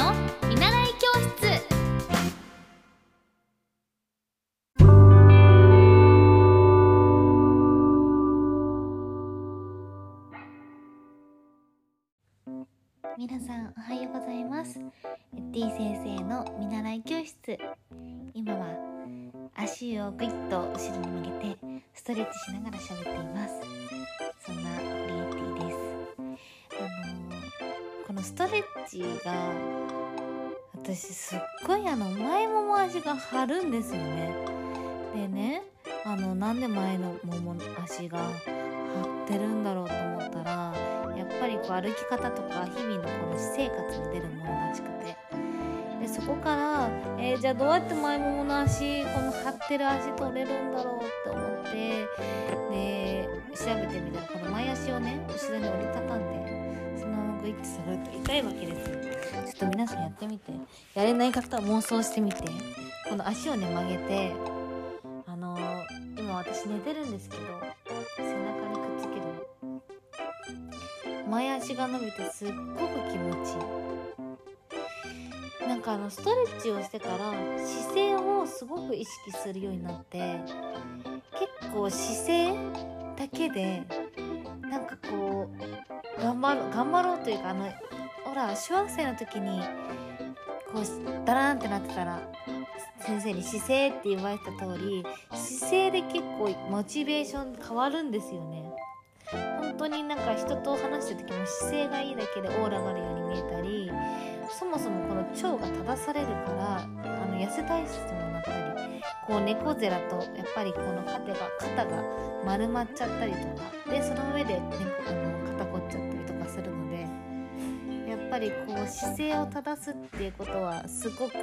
の見習い教室。皆さんおはようございます。T 先生の見習い教室。今は足をぐいっと後ろに曲げてストレッチしながら喋っています。そんなリエティです。あのーこのストレッチが私すっごいあの前もも足が張るんですよね。でねあのなんで前のもも足が張ってるんだろうと思ったらやっぱりこう歩き方とか日々のこの私生活に出るものらしくて。でそこから、えーじゃあどうやって前ももの足この張ってる足取れるんだろうって思ってで調べてみたらこの前足をね後ろに折りたたんでそのままグイッて下がると痛いわけですよ。ちょっと皆さんやってみて。やれない方は妄想してみて。この足をね曲げて。あのー今私寝てるんですけど背中にくっつける前足が伸びてすっごく気持ちいい。なんかあのストレッチをしてから姿勢をすごく意識するようになって結構姿勢だけでなんかこう頑張ろう頑張ろうというかあのほら小学生の時にこうダラーンってなってたら先生に姿勢って言われた通り姿勢で結構モチベーション変わるんですよね。本当になんか人と話してる時も姿勢がいいだけでオーラがあるように見えたりそもそもこの腸が正されるからあの痩せ体質にもなったりこう猫背だとやっぱりこの肩が肩が丸まっちゃったりとかでその上で、ね、あの肩りこう姿勢を正すっていうことはすごく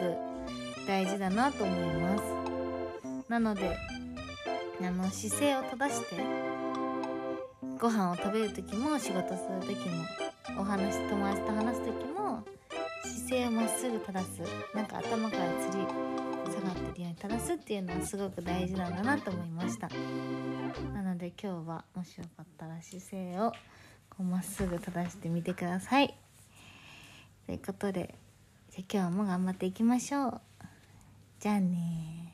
大事だなと思います。なのであの姿勢を正してご飯を食べる時も仕事する時もお話友達と話す時も姿勢をまっすぐ正す。なんか頭からつり下がってるように正すっていうのはすごく大事なんだなと思いました。なので今日はもしよかったら姿勢をまっすぐ正してみてください。ということでじゃ今日も頑張っていきましょう。じゃあね